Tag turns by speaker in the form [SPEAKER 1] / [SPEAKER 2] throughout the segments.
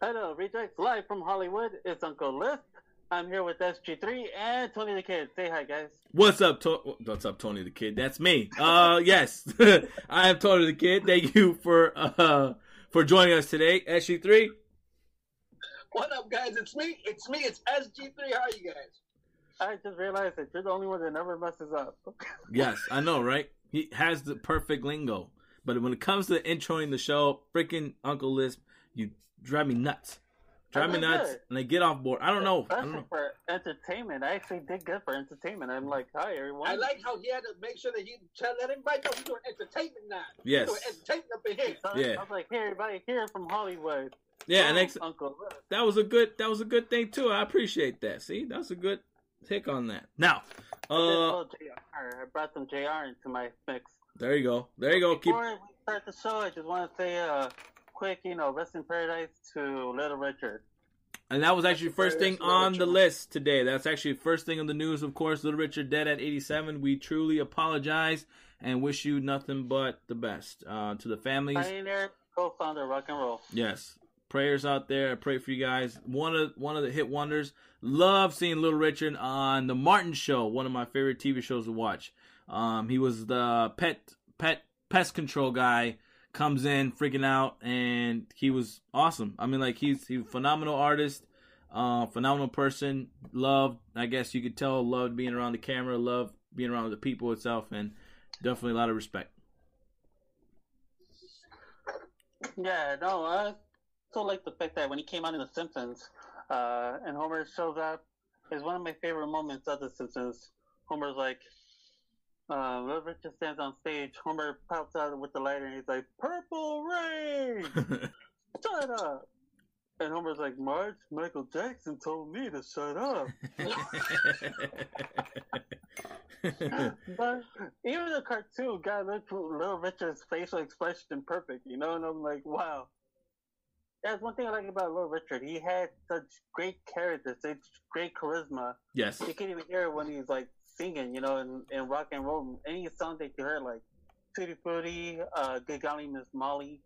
[SPEAKER 1] Hello, Rejects, live from Hollywood. It's Uncle Lisp. I'm here with SG3 and Tony Da Kid. Say hi, guys.
[SPEAKER 2] What's up, to- What's up, Tony Da Kid? That's me. Uh, yes, I am Tony Da Kid. Thank you for uh for joining us today, SG3.
[SPEAKER 3] What up, guys? It's me. It's me. It's SG3. How are you guys?
[SPEAKER 1] I just realized that you're the only one that never messes up.
[SPEAKER 2] Yes, I know, right? He has the perfect lingo, but when it comes to introing the show, freaking Uncle Lisp, you drive me nuts. Drive me nuts,
[SPEAKER 1] good.
[SPEAKER 2] and I get off board. I don't know. I don't know.
[SPEAKER 1] for entertainment. I actually did good for entertainment. I'm like, hi, everyone.
[SPEAKER 3] I like how he had to make sure that he tell, let everybody know he's doing entertainment now.
[SPEAKER 2] Yes.
[SPEAKER 3] He's doing entertainment up in here.
[SPEAKER 1] So
[SPEAKER 2] Yeah.
[SPEAKER 1] I was like, hey, everybody, here from Hollywood.
[SPEAKER 2] Yeah, and ex-
[SPEAKER 1] Uncle Lisp.
[SPEAKER 2] that was a good that was a good thing too. I appreciate that. See, that's a good take on that. Now, uh,
[SPEAKER 1] little JR. I brought some JR into my mix.
[SPEAKER 2] there you go, there you go. Keep
[SPEAKER 1] Before we start the show, I just want to say a quick, you know, rest in paradise to Little Richard.
[SPEAKER 2] And that was actually first thing on the list today. That's actually first thing on the news, of course. Little Richard dead at 87. We truly apologize and wish you nothing but the best. Uh, to the families,
[SPEAKER 1] Pioneer, co-founder, rock and roll.
[SPEAKER 2] yes. Prayers out there. I pray for you guys. One of one of the hit wonders. Love seeing Little Richard on the Martin Show, one of my favorite TV shows to watch. Um, he was the pet pet pest control guy. Comes in freaking out, and he was awesome. I mean, like he's he's a phenomenal artist. Uh, phenomenal person. Loved, I guess you could tell, loved being around the camera, loved being around the people itself, and definitely a lot of respect.
[SPEAKER 1] Yeah, no, I still like the fact that when he came out in The Simpsons, uh, and Homer shows up, is one of my favorite moments of The Simpsons. Homer's like, uh, Little Richard stands on stage. Homer pops out with the lighter, and he's like, "Purple rain, shut up." And Homer's like, "Marge, Michael Jackson told me to shut up." But even the cartoon got Little, Little Richard's facial expression perfect, you know, and I'm like, wow. That's one thing I like about Little Richard. He had such great character, such great charisma.
[SPEAKER 2] yes.
[SPEAKER 1] You can't even hear it when he's like singing, you know, in, in rock and roll. Any song that you heard, like Tutti Frutti, uh, Good Golly Miss Molly,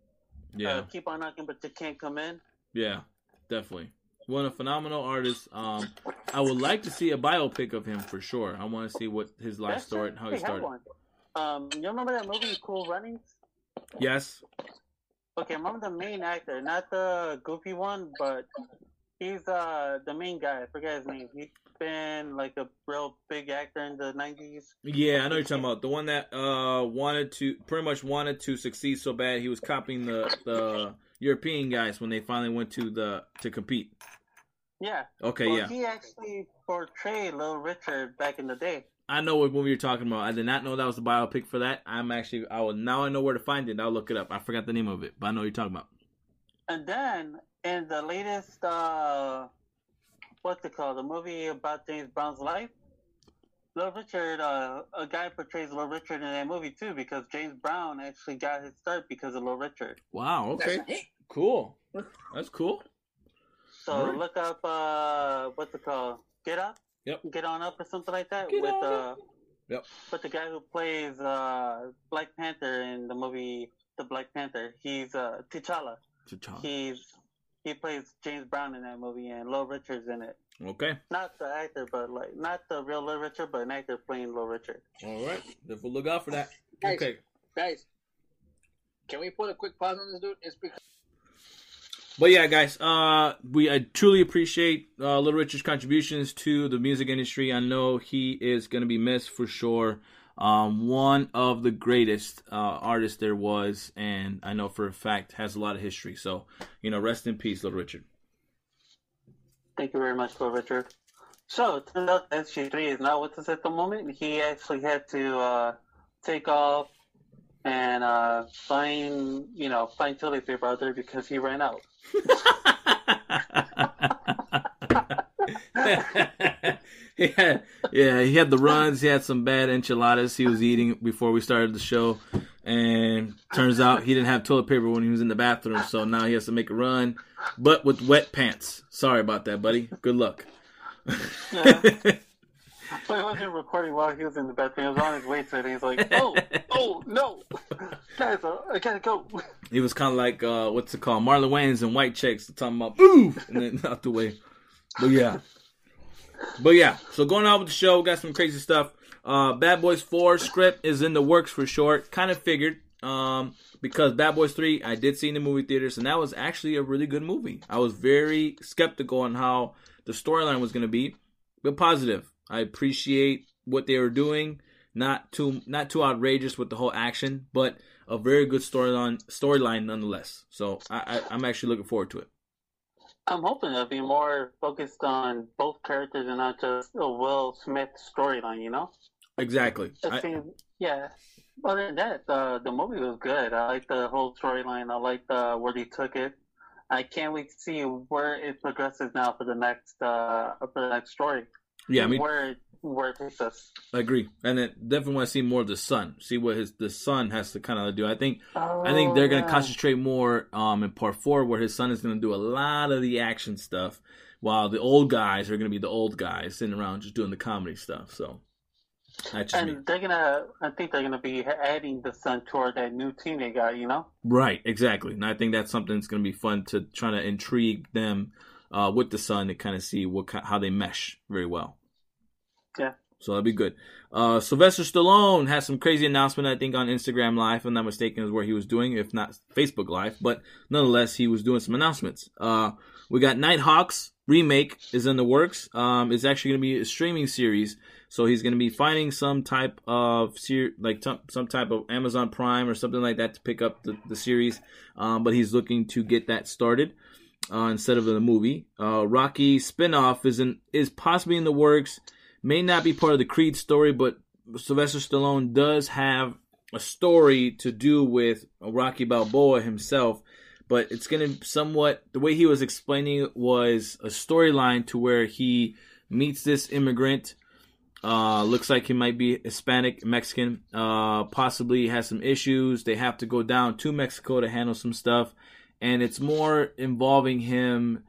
[SPEAKER 2] Yeah.
[SPEAKER 1] uh, Keep on Knocking But You Can't Come In.
[SPEAKER 2] Yeah, definitely. One a phenomenal artist. Um, I would like to see a biopic of him for sure. I want to see what his life
[SPEAKER 1] That's
[SPEAKER 2] and how he started.
[SPEAKER 1] one. Um, you remember that movie Cool Runnings?
[SPEAKER 2] Yes.
[SPEAKER 1] Okay, I remember the main actor, not the goofy one, but he's uh the main guy. I forget his name. He's been like a real big actor in the nineties.
[SPEAKER 2] Yeah, I know you're talking about the one that uh wanted to pretty much wanted to succeed so bad he was copying the the European guys when they finally went to the to compete.
[SPEAKER 1] Yeah.
[SPEAKER 2] Okay,
[SPEAKER 1] well,
[SPEAKER 2] yeah.
[SPEAKER 1] he actually portrayed Little Richard back in the day.
[SPEAKER 2] I know what movie you're talking about. I did not know that was the biopic for that. I'm actually I will now I know where to find it. I'll look it up. I forgot the name of it, but I know what you're talking about.
[SPEAKER 1] And then in the latest uh what's it called? The movie about James Brown's life. Little Richard, uh, a guy portrays Little Richard in that movie too, because James Brown actually got his start because of Little Richard.
[SPEAKER 2] Wow, okay.
[SPEAKER 3] That's right.
[SPEAKER 2] Cool. That's cool.
[SPEAKER 1] So
[SPEAKER 2] Alright.
[SPEAKER 1] look up uh what's it called? Get Up?
[SPEAKER 2] Yep.
[SPEAKER 1] Get on up or something like that
[SPEAKER 2] Get
[SPEAKER 1] with
[SPEAKER 2] On
[SPEAKER 1] uh
[SPEAKER 2] Yep.
[SPEAKER 1] with the guy who plays uh Black Panther in the movie The Black Panther. He's uh T'Challa.
[SPEAKER 2] T'Challa.
[SPEAKER 1] He's he plays James Brown in that movie and Little Richard's in it.
[SPEAKER 2] Okay.
[SPEAKER 1] Not the actor, but like not the real Little Richard, but an actor playing Little Richard.
[SPEAKER 2] All right. Then we'll look out for that.
[SPEAKER 3] Guys.
[SPEAKER 2] Okay.
[SPEAKER 3] Guys, can we put a quick pause on this dude? It's because
[SPEAKER 2] But yeah, guys, uh, we I truly appreciate uh, Little Richard's contributions to the music industry. I know he is going to be missed for sure. Um, one of the greatest uh, artists there was, and I know for a fact has a lot of history. So, you know, rest in peace, Little Richard.
[SPEAKER 1] Thank you very much, Little Richard. So it turns out SG3 is not with us at the moment. He actually had to uh, take off and uh, find you know find paper out there because he ran out.
[SPEAKER 2] yeah, yeah, he had the runs. He had some bad enchiladas he was eating before we started the show, and turns out he didn't have toilet paper when he was in the bathroom. So now he has to make a run, but with wet pants. Sorry about that, buddy. Good luck.
[SPEAKER 1] Yeah. But he wasn't recording while he was in the bathroom. He was on his way to it. He's like, oh, oh, no. Guys, uh, I gotta go.
[SPEAKER 2] He was kind of like, uh, what's it called? Marlon Wayans and White Chicks talking about, boo! And then out the way. But yeah. But yeah, so going on with the show, got some crazy stuff. Uh, Bad Boys 4 script is in the works for short. Kind of figured. Um, because Bad Boys 3, I did see in the movie theaters, and that was actually a really good movie. I was very skeptical on how the storyline was going to be, but positive. I appreciate what they were doing. Not too not too outrageous with the whole action, but a very good storyline storyline nonetheless. So I, I, I'm actually looking forward to it.
[SPEAKER 1] I'm hoping it'll be more focused on both characters and not just a Will Smith storyline, you know?
[SPEAKER 2] Exactly.
[SPEAKER 1] I think, yeah. Other than that, the the movie was good. I like the whole storyline. I like the where they took it. I can't wait to see where it progresses now for the next uh for the next story.
[SPEAKER 2] Yeah, I mean,
[SPEAKER 1] where where it takes us.
[SPEAKER 2] I agree, and it definitely want to see more of the son. See what his the son has to kind of do. I think
[SPEAKER 1] Oh,
[SPEAKER 2] I think they're gonna
[SPEAKER 1] yeah.
[SPEAKER 2] concentrate more um in part four, where his son is gonna do a lot of the action stuff, while the old guys are gonna be the old guys sitting around just doing the comedy stuff. So just me.
[SPEAKER 1] And they're gonna, I think they're gonna be adding the son toward that new team they got. You know.
[SPEAKER 2] Right, exactly. And I think that's something that's going to be fun to try to intrigue them uh, with the son to kind of see what how they mesh very well.
[SPEAKER 1] Yeah.
[SPEAKER 2] So that'd be good. Uh, Sylvester Stallone has some crazy announcement, I think, on Instagram Live, if I'm not mistaken, is where he was doing, if not Facebook Live. But nonetheless, he was doing some announcements. Uh, we got Nighthawks remake is in the works. Um, it's actually going to be a streaming series. So he's going to be finding some type of ser- like t- some type of Amazon Prime or something like that to pick up the, the series. Um, but he's looking to get that started uh, instead of the movie. Uh, Rocky spinoff is in is possibly in the works. May not be part of the Creed story, but Sylvester Stallone does have a story to do with Rocky Balboa himself. But it's going to somewhat the way he was explaining it was a storyline to where he meets this immigrant uh, looks like he might be Hispanic, Mexican. Uh, possibly has some issues. They have to go down to Mexico to handle some stuff, and it's more involving him,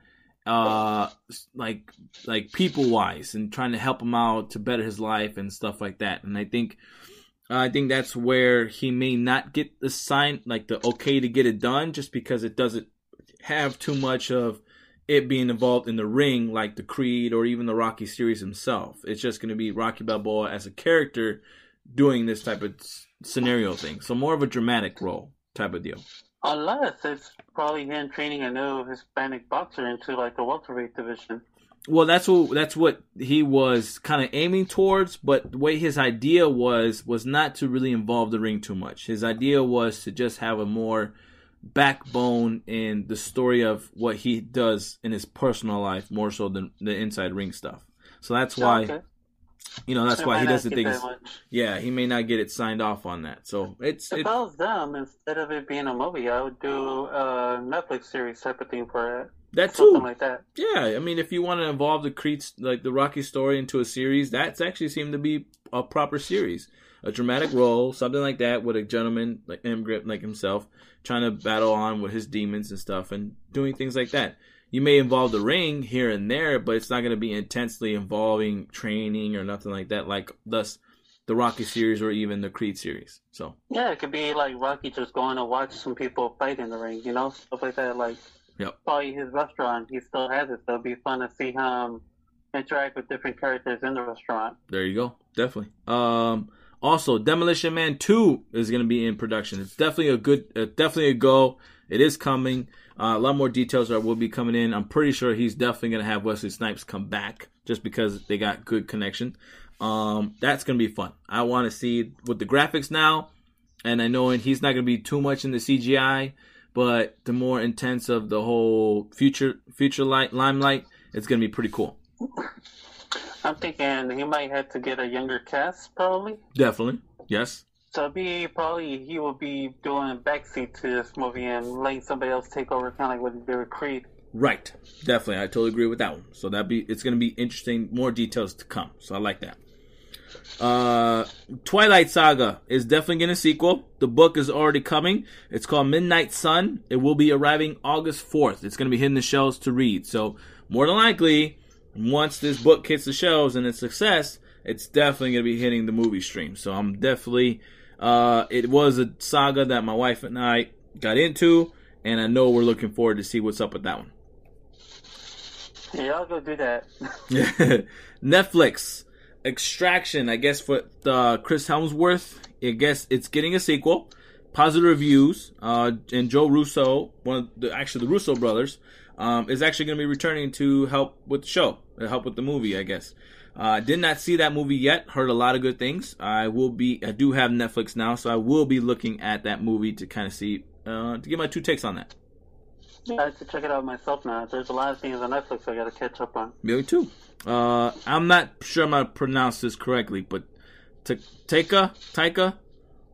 [SPEAKER 2] uh, like like people wise, and trying to help him out to better his life and stuff like that. And I think, I think that's where he may not get the sign, like the okay to get it done, just because it doesn't have too much of it being involved in the ring like the Creed or even the Rocky series himself. It's just going to be Rocky Balboa as a character doing this type of scenario thing. So more of a dramatic role type of deal.
[SPEAKER 1] Unless it's probably him training a new Hispanic boxer into like the welterweight division.
[SPEAKER 2] Well, that's what that's what he was kind of aiming towards, but the way his idea was was not to really involve the ring too much. His idea was to just have a more backbone in the story of what he does in his personal life more so than the inside ring stuff. So that's oh, why
[SPEAKER 1] Okay.
[SPEAKER 2] You know that's
[SPEAKER 1] It
[SPEAKER 2] why he doesn't think
[SPEAKER 1] that
[SPEAKER 2] it's
[SPEAKER 1] much.
[SPEAKER 2] yeah he may not get it signed off on that. So it's
[SPEAKER 1] If
[SPEAKER 2] it,
[SPEAKER 1] I was them, instead of it being a movie, I would do a Netflix series type of thing for it.
[SPEAKER 2] that
[SPEAKER 1] Something
[SPEAKER 2] too.
[SPEAKER 1] like that.
[SPEAKER 2] Yeah, I mean, if you want to involve the Creed, like the Rocky story, into a series, that's actually seemed to be a proper series, a dramatic role, something like that, with a gentleman like immigrant like himself trying to battle on with his demons and stuff, and doing things like that. You may involve the ring here and there, but it's not going to be intensely involving training or nothing like that, like thus the Rocky series or even the Creed series. So
[SPEAKER 1] Yeah, it could be like Rocky just going to watch some people fight in the ring, you know, stuff like that. Like
[SPEAKER 2] Yep.
[SPEAKER 1] probably his restaurant, he still has it, so it'd be fun to see him interact with different characters in the restaurant.
[SPEAKER 2] There you go. Definitely. Um, also, Demolition Man Two is going to be in production. It's definitely a good, uh, definitely a go. It is coming. Uh, a lot more details are will be coming in. I'm pretty sure he's definitely going to have Wesley Snipes come back just because they got good connection. Um, that's going to be fun. I want to see with the graphics now, and I know he's not going to be too much in the CGI, but the more intense of the whole future future light limelight, it's going to be pretty cool.
[SPEAKER 1] I'm thinking he might have to get a younger cast, probably.
[SPEAKER 2] Definitely. Yes.
[SPEAKER 1] So be probably he will be doing a backseat to this movie and letting somebody else take over, kind of like what he did with Creed.
[SPEAKER 2] Right. Definitely. I totally agree with that one. So that be it's going to be interesting. More details to come. So I like that. Uh, Twilight Saga is definitely getting a sequel. The book is already coming. It's called Midnight Sun. It will be arriving August 4th. It's going to be hitting the shelves to read. So more than likely, once this book hits the shelves and it's success, it's definitely gonna be hitting the movie stream. So I'm definitely. Uh, it was a saga that my wife and I got into, and I know we're looking forward to see what's up with that one.
[SPEAKER 1] Yeah, I'll go do that.
[SPEAKER 2] Netflix Extraction, I guess for the Chris Hemsworth, I guess it's getting a sequel. Positive reviews. Uh, and Joe Russo, one of the actually the Russo brothers, um, is actually going to be returning to help with the show, to help with the movie, I guess. Uh, did not see that movie yet. Heard a lot of good things. I will be. I do have Netflix now, so I will be looking at that movie to kind of see uh, to get my two takes on that.
[SPEAKER 1] Yeah, I have to check it out myself now. There's a lot of things on Netflix I got to catch up on.
[SPEAKER 2] Me too. Uh, I'm not sure I'm gonna pronounce this correctly, but T- Taika, Taika,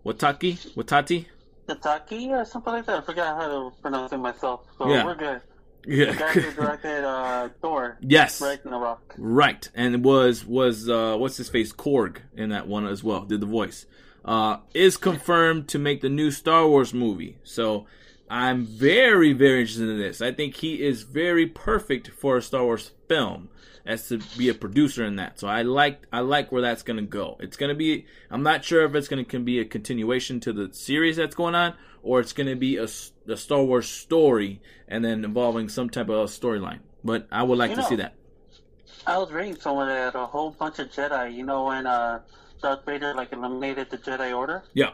[SPEAKER 2] Wataki, Watati.
[SPEAKER 1] Tataki or something like that. I forgot how to pronounce it myself. So
[SPEAKER 2] Yeah.
[SPEAKER 1] we're good. The
[SPEAKER 2] Yeah.
[SPEAKER 1] guy who directed uh, Thor,
[SPEAKER 2] yes.
[SPEAKER 1] Ragnarok.
[SPEAKER 2] Right, and it was was uh, what's his face Korg in that one as well. Did the voice uh, is confirmed to make the new Star Wars movie. So I'm very very interested in this. I think he is very perfect for a Star Wars film as to be a producer in that. So I like I like where that's gonna go. It's gonna be I'm not sure if it's gonna can be a continuation to the series that's going on or it's gonna be a, a Star Wars story and then involving some type of storyline. But I would like
[SPEAKER 1] You
[SPEAKER 2] to
[SPEAKER 1] know,
[SPEAKER 2] see that.
[SPEAKER 1] I was reading somewhere that a whole bunch of Jedi, you know, when uh, Darth Vader like eliminated the Jedi Order.
[SPEAKER 2] Yeah.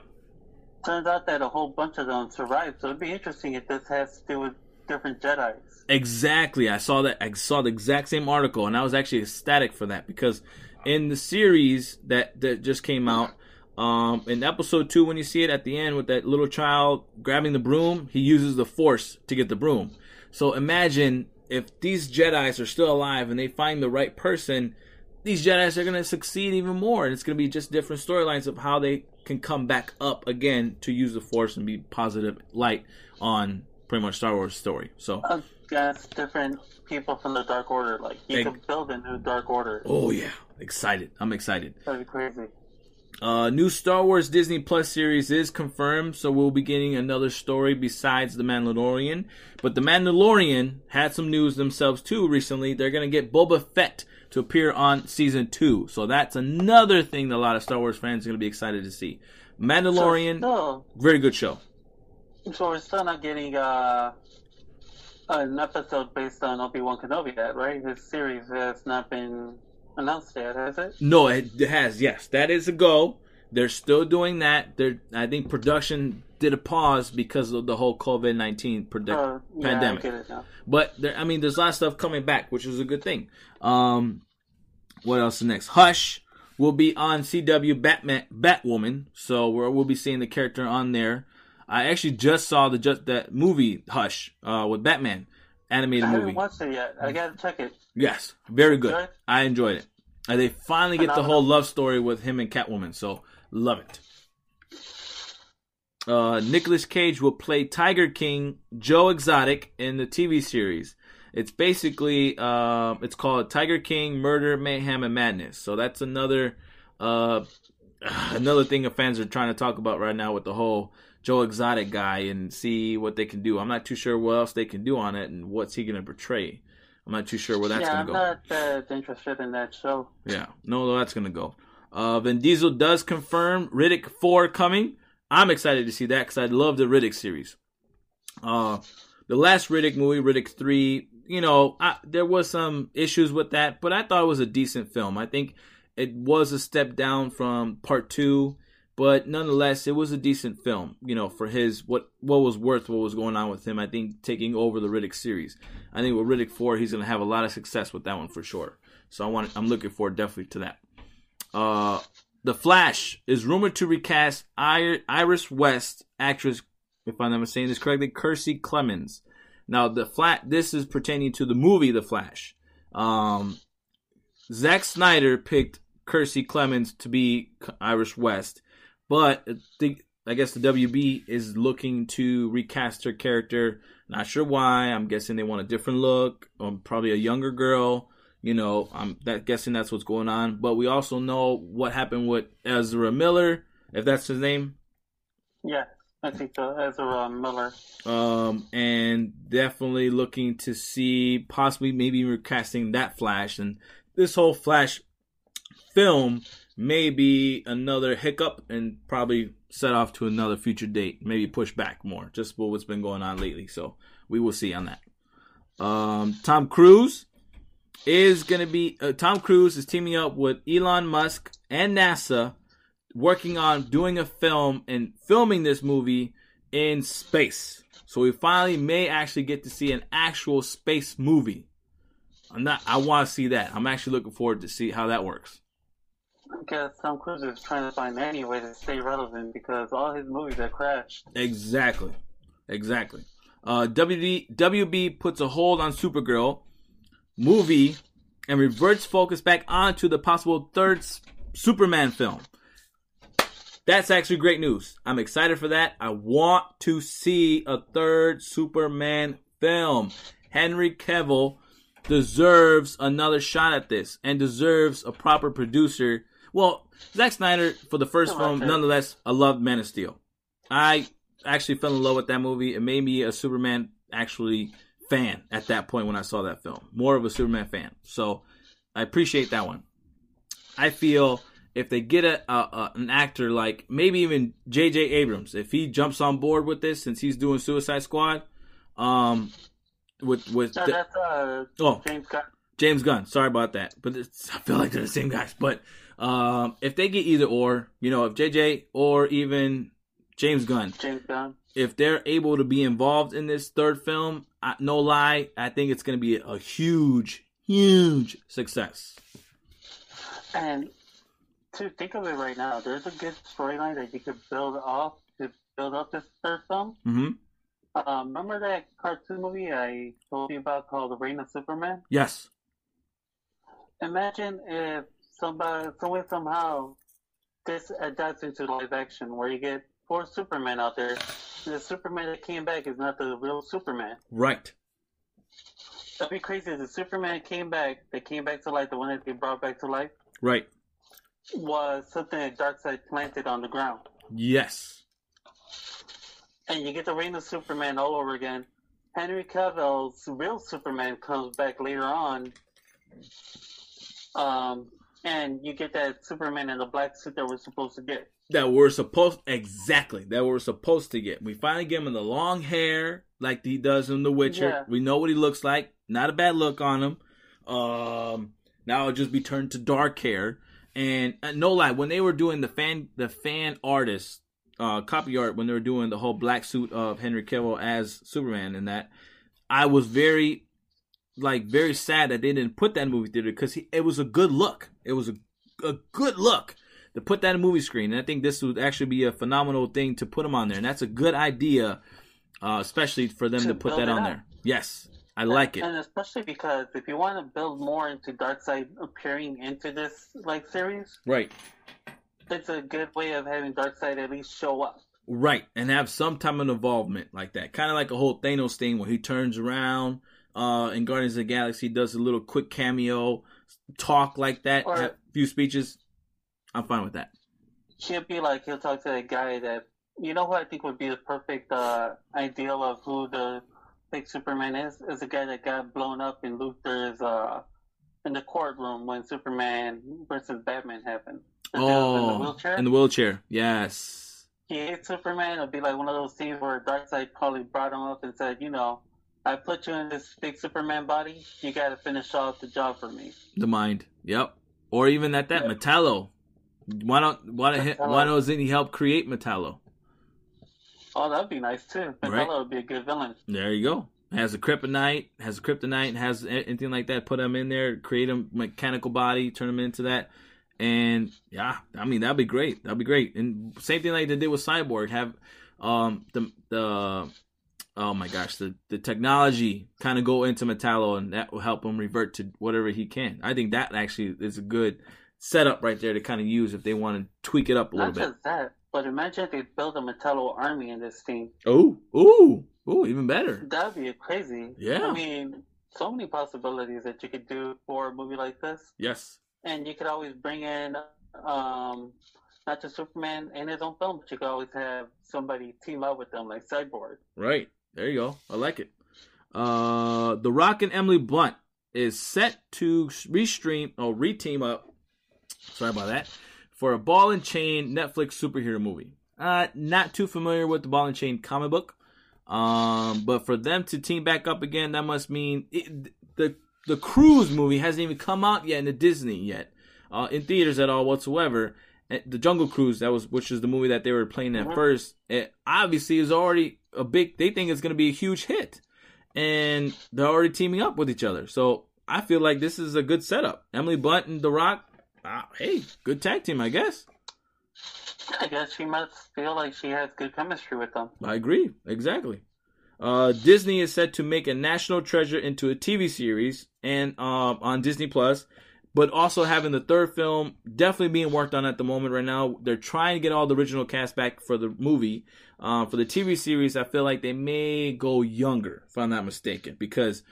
[SPEAKER 1] Turns out that a whole bunch of them survived. So it'd be interesting if this has to do with different Jedi's.
[SPEAKER 2] Exactly. I saw that. I saw the exact same article, and I was actually ecstatic for that because in the series that that just came out, um, in episode two, when you see it at the end with that little child grabbing the broom, he uses the Force to get the broom. So imagine if these Jedi's are still alive and they find the right person, these Jedi's are gonna succeed even more, and it's gonna be just different storylines of how they can come back up again to use the Force and be positive light on pretty much Star Wars story. So.
[SPEAKER 1] Uh, that's different people from the Dark Order. Like you
[SPEAKER 2] Hey.
[SPEAKER 1] could build a new Dark Order.
[SPEAKER 2] Oh yeah, excited! I'm excited.
[SPEAKER 1] That'd be crazy.
[SPEAKER 2] Uh, new Star Wars Disney Plus series is confirmed, so we'll be getting another story besides The Mandalorian. But The Mandalorian had some news themselves too recently. They're gonna get Boba Fett to appear on season two, so that's another thing that a lot of Star Wars fans are gonna be excited to see. Mandalorian,
[SPEAKER 1] So,
[SPEAKER 2] very good show.
[SPEAKER 1] still, so we're still not getting uh, an episode based on Obi Wan Kenobi yet, right? His series has not been announced yet, has it?
[SPEAKER 2] No, it has. Yes, that is a go. They're still doing that. They're, I think production did a pause because of the whole COVID nineteen
[SPEAKER 1] Uh, yeah,
[SPEAKER 2] pandemic.
[SPEAKER 1] I get it now.
[SPEAKER 2] But there, I mean, there's a lot of stuff coming back, which is a good thing. Um, what else is next? Hush will be on CW Batman Batwoman, so we're, we'll be seeing the character on there. I actually just saw the just that movie Hush uh, with Batman animated
[SPEAKER 1] I
[SPEAKER 2] movie.
[SPEAKER 1] haven't watched it yet. I gotta check it.
[SPEAKER 2] Yes, very good. I enjoyed it. And they finally get the whole love story with him and Catwoman, so love it. Uh, Nicolas Cage will play Tiger King Joe Exotic in the TV series. It's basically uh, it's called Tiger King Murder, Mayhem, and Madness. So that's another uh, another thing that fans are trying to talk about right now with the whole Joe Exotic guy and see what they can do. I'm not too sure what else they can do on it and what's he going to portray. I'm not too sure where that's
[SPEAKER 1] yeah,
[SPEAKER 2] going
[SPEAKER 1] I'm
[SPEAKER 2] to go.
[SPEAKER 1] not that interested in that show.
[SPEAKER 2] Yeah, no, that's gonna go. Uh, Vin Diesel does confirm Riddick Four coming. I'm excited to see that because I love the Riddick series. Uh, the last Riddick movie, Riddick Three, you know, I, there was some issues with that, but I thought it was a decent film. I think it was a step down from Part Two, but nonetheless, it was a decent film. You know, for his what what was worth what was going on with him. I think taking over the Riddick series. I think with Riddick Four, he's gonna have a lot of success with that one for sure. So I want I'm looking forward definitely to that. Uh, the Flash is rumored to recast Iris West actress, if I'm not saying this correctly, Kiersey Clemons. Now the flat this is pertaining to the movie The Flash. Um, Zack Snyder picked Kiersey Clemons to be Iris West, but I think I guess the WB is looking to recast her character. Not sure why. I'm guessing they want a different look, um, probably a younger girl. You know, I'm that guessing that's what's going on. But we also know what happened with Ezra Miller, if that's his name.
[SPEAKER 1] Yeah, I think so. Ezra Miller.
[SPEAKER 2] Um, and definitely looking to see possibly maybe recasting that Flash and this whole Flash film may be another hiccup and probably set off to another future date, maybe push back more, just what what's been going on lately. So we will see on that. Um, Tom Cruise is going to be uh, Tom Cruise is teaming up with Elon Musk and NASA, working on doing a film and filming this movie in space. So we finally may actually get to see an actual space movie. I'm not. I want to see that. I'm actually looking forward to see how that works.
[SPEAKER 1] Guess Tom Cruise is trying to find any way to stay relevant because all his movies are crashed.
[SPEAKER 2] Exactly. Exactly. Uh, WB, WB puts a hold on Supergirl movie and reverts focus back onto the possible third Superman film. That's actually great news. I'm excited for that. I want to see a third Superman film. Henry Cavill deserves another shot at this and deserves a proper producer. Well, Zack Snyder for the first film, nonetheless, I loved Man of Steel. I actually fell in love with that movie. It made me a Superman actually fan at that point when I saw that film. More of a Superman fan. So I appreciate that one. I feel if they get a, a, a an actor like maybe even J.J. Abrams, if he jumps on board with this since he's doing Suicide Squad, um, with with
[SPEAKER 1] No,
[SPEAKER 2] the-
[SPEAKER 1] that's uh,
[SPEAKER 2] oh
[SPEAKER 1] James Gunn.
[SPEAKER 2] James Gunn. Sorry about that, but it's, I feel like they're the same guys. But um, if they get either or, you know, if JJ or even James Gunn,
[SPEAKER 1] James Gunn.
[SPEAKER 2] if they're able to be involved in this third film, I, no lie, I think it's going to be a huge, huge success.
[SPEAKER 1] And to think of it right now, there's a good storyline that you could build off to build up this third film.
[SPEAKER 2] hmm
[SPEAKER 1] Um, remember that cartoon movie I told you about called The Reign of Superman?
[SPEAKER 2] Yes.
[SPEAKER 1] Imagine if somebody, some way, somehow, this adapts into live action where you get four Supermen out there. The Superman that came back is not the real Superman.
[SPEAKER 2] Right.
[SPEAKER 1] That'd be crazy if the Superman came back, that came back to life, the one that they brought back to life,
[SPEAKER 2] Right.
[SPEAKER 1] was something that Darkseid planted on the ground.
[SPEAKER 2] Yes.
[SPEAKER 1] and you get the reign of Superman all over again. Henry Cavill's real Superman comes back later on, um, and you get that Superman in the black suit that we're supposed to get.
[SPEAKER 2] That we're supposed exactly that we're supposed to get. We finally get him in the long hair like he does in The Witcher.
[SPEAKER 1] Yeah.
[SPEAKER 2] We know what he looks like. Not a bad look on him. Um, now it'll just be turned to dark hair. And uh, no lie, when they were doing the fan the fan artist uh, copy art, when they were doing the whole black suit of Henry Cavill as Superman and that, I was very like very sad that they didn't put that in movie theater because it was a good look. It was a a good look to put that in movie screen. And I think this would actually be a phenomenal thing to put them on there. And that's a good idea, uh, especially for them
[SPEAKER 1] To
[SPEAKER 2] to, put that on
[SPEAKER 1] up.
[SPEAKER 2] there. Yes, I like it.
[SPEAKER 1] and especially because if you want to build more into Darkseid appearing into this like series,
[SPEAKER 2] Right,
[SPEAKER 1] it's a good way of having Darkseid at least show up.
[SPEAKER 2] right. And have some type of involvement like that. Kind of like a whole Thanos thing where he turns around uh, in Guardians of the Galaxy, does a little quick cameo, talk like that,
[SPEAKER 1] Or-
[SPEAKER 2] a few speeches. I'm fine with that.
[SPEAKER 1] He'll be like he'll talk to that guy that you know who I think would be the perfect uh, ideal of who the fake Superman is is the guy that got blown up in Luthor's uh, in the courtroom when Superman versus Batman happened. The dude in the
[SPEAKER 2] Oh,
[SPEAKER 1] wheelchair.
[SPEAKER 2] in the wheelchair. Yes.
[SPEAKER 1] he hates Superman. It'll be like one of those scenes where Darkseid probably brought him up and said, you know, I put you in this big Superman body. You got to finish off the job for me.
[SPEAKER 2] The mind. Yep. Or even at that
[SPEAKER 1] Yeah.
[SPEAKER 2] Metallo. Why don't why don't
[SPEAKER 1] Metallo.
[SPEAKER 2] why doesn't he help create Metallo?
[SPEAKER 1] Oh, that'd be nice too.
[SPEAKER 2] Right.
[SPEAKER 1] Metallo would be a good villain.
[SPEAKER 2] There you go. Has a kryptonite, has a kryptonite, has anything like that. Put him in there, create a mechanical body, turn him into that, and yeah, I mean that'd be great. That'd be great. And same thing like they did with Cyborg. Have um the the oh my gosh the the technology kind of go into Metallo, and that will help him revert to whatever he can. I think that actually is a good setup right there to kind of use if they want to tweak it up a little
[SPEAKER 1] Not
[SPEAKER 2] bit.
[SPEAKER 1] just that, but imagine if they build a Metallo army in this team.
[SPEAKER 2] Oh, ooh, ooh, even better.
[SPEAKER 1] That'd be crazy.
[SPEAKER 2] Yeah.
[SPEAKER 1] I mean, so many possibilities that you could do for a movie like this.
[SPEAKER 2] Yes.
[SPEAKER 1] And you could always bring in, um, not just Superman in his own film, but you could always have somebody team up with them, like Cyborg.
[SPEAKER 2] Right. There you go. I like it. Uh, The Rock and Emily Blunt is set to restream or reteam up Sorry about that. For a ball and chain Netflix superhero movie. Uh, not too familiar with the ball and chain comic book. Um, but for them to team back up again, that must mean it, the the Cruise movie hasn't even come out yet in the Disney yet, uh, in theaters at all whatsoever. And the Jungle Cruise, that was which is the movie that they were playing at first. It obviously is already a big. They think it's going to be a huge hit, and they're already teaming up with each other. So I feel like this is a good setup. Emily Blunt and The Rock. Uh, hey, good tag team, I guess.
[SPEAKER 1] I guess she must feel like she has good chemistry with them.
[SPEAKER 2] I agree. Exactly. Uh, Disney is set to make a National Treasure into a TV series and uh, on Disney Plus, but also having the third film definitely being worked on at the moment right now. They're trying to get all the original cast back for the movie. Uh, for the TV series, I feel like they may go younger, if I'm not mistaken, because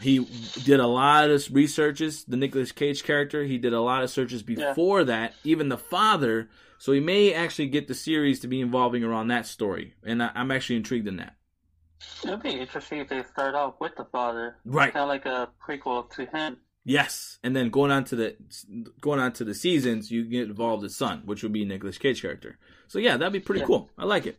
[SPEAKER 2] he did a lot of researches. The Nicolas Cage character, he did a lot of searches before yeah. that. Even the father so he may actually get the series to be involving around that story, and I, am actually intrigued in that.
[SPEAKER 1] It'd be interesting if they start off with the father,
[SPEAKER 2] right?
[SPEAKER 1] Kind of like a prequel to him.
[SPEAKER 2] Yes, and then going on to the going on to the seasons, you get involved with son, which would be Nicolas Cage character. So yeah, that'd be pretty yeah. cool. I like it.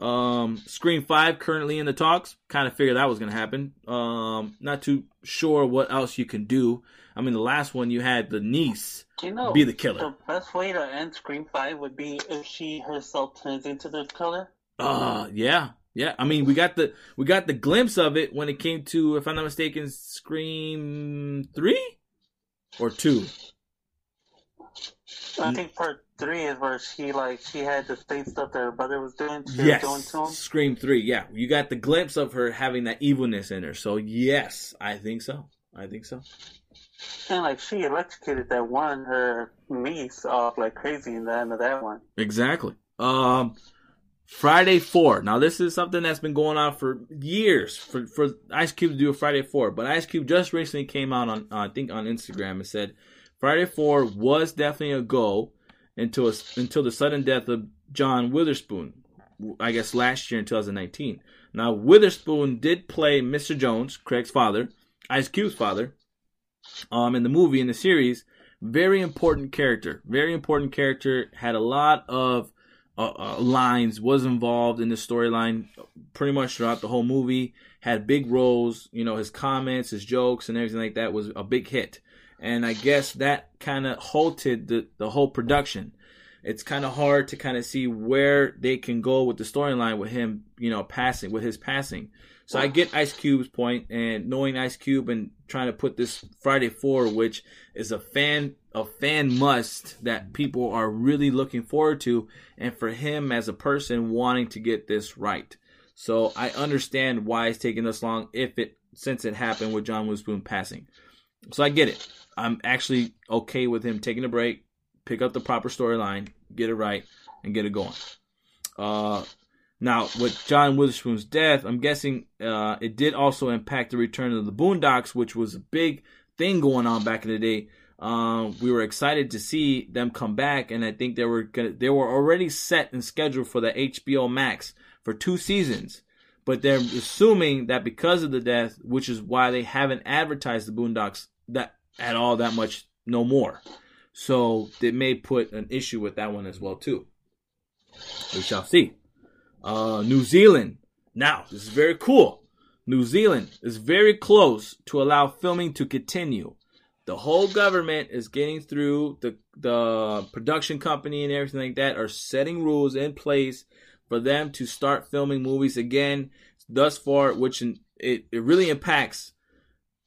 [SPEAKER 2] Um, Scream Five currently in the talks. Kind of figured that was gonna happen. Um, not too sure what else you can do. I mean, the last one you had the niece
[SPEAKER 1] you know,
[SPEAKER 2] be the killer.
[SPEAKER 1] The best way to end Scream Five would be if she herself turns into the killer.
[SPEAKER 2] Uh yeah, yeah. I mean, we got the we got the glimpse of it when it came to, if I'm not mistaken, Scream Three or two.
[SPEAKER 1] I think part three is where she like she had the same stuff that her brother was doing. She
[SPEAKER 2] yes,
[SPEAKER 1] was doing to him.
[SPEAKER 2] Scream Three. Yeah, you got the glimpse of her having that evilness in her. So yes, I think so. I think so.
[SPEAKER 1] And like she electrocuted that one her niece off like crazy in the end of that one.
[SPEAKER 2] Exactly. Um, Friday Four. Now this is something that's been going on for years for for Ice Cube to do a Friday Four, but Ice Cube just recently came out on uh, I think on Instagram and said Friday Four was definitely a go until until the sudden death of John Witherspoon. I guess last year in 2019. Now Witherspoon did play Mr. Jones, Craig's father, Ice Cube's father, um, in the movie in the series. Very important character. Very important character. Had a lot of uh, uh, lines. Was involved in the storyline pretty much throughout the whole movie. Had big roles. You know his comments, his jokes, and everything like that was a big hit. And I guess that kind of halted the the whole production. It's kind of hard to kind of see where they can go with the storyline with him, you know, passing with his passing. So I get Ice Cube's point, and knowing Ice Cube and trying to put this Friday Four, which is a fan a fan must that people are really looking forward to, and for him as a person wanting to get this right. So I understand why it's taking this long, if it since it happened with John Witherspoon passing. So I get it. I'm actually okay with him taking a break, pick up the proper storyline, get it right, and get it going. Uh, now, with John Witherspoon's death, I'm guessing uh, it did also impact the return of the Boondocks, which was a big thing going on back in the day. Um, we were excited to see them come back, and I think they were gonna, they were already set and scheduled for the HBO Max for two seasons. But they're assuming that because of the death, which is why they haven't advertised the Boondocks that at all that much no more. So they may put an issue with that one as well too. We shall see. Uh, New Zealand. Now, this is very cool. New Zealand is very close to allow filming to continue. The whole government is getting through the the production company and everything like that are setting rules in place for them to start filming movies again. Thus far, which it, it really impacts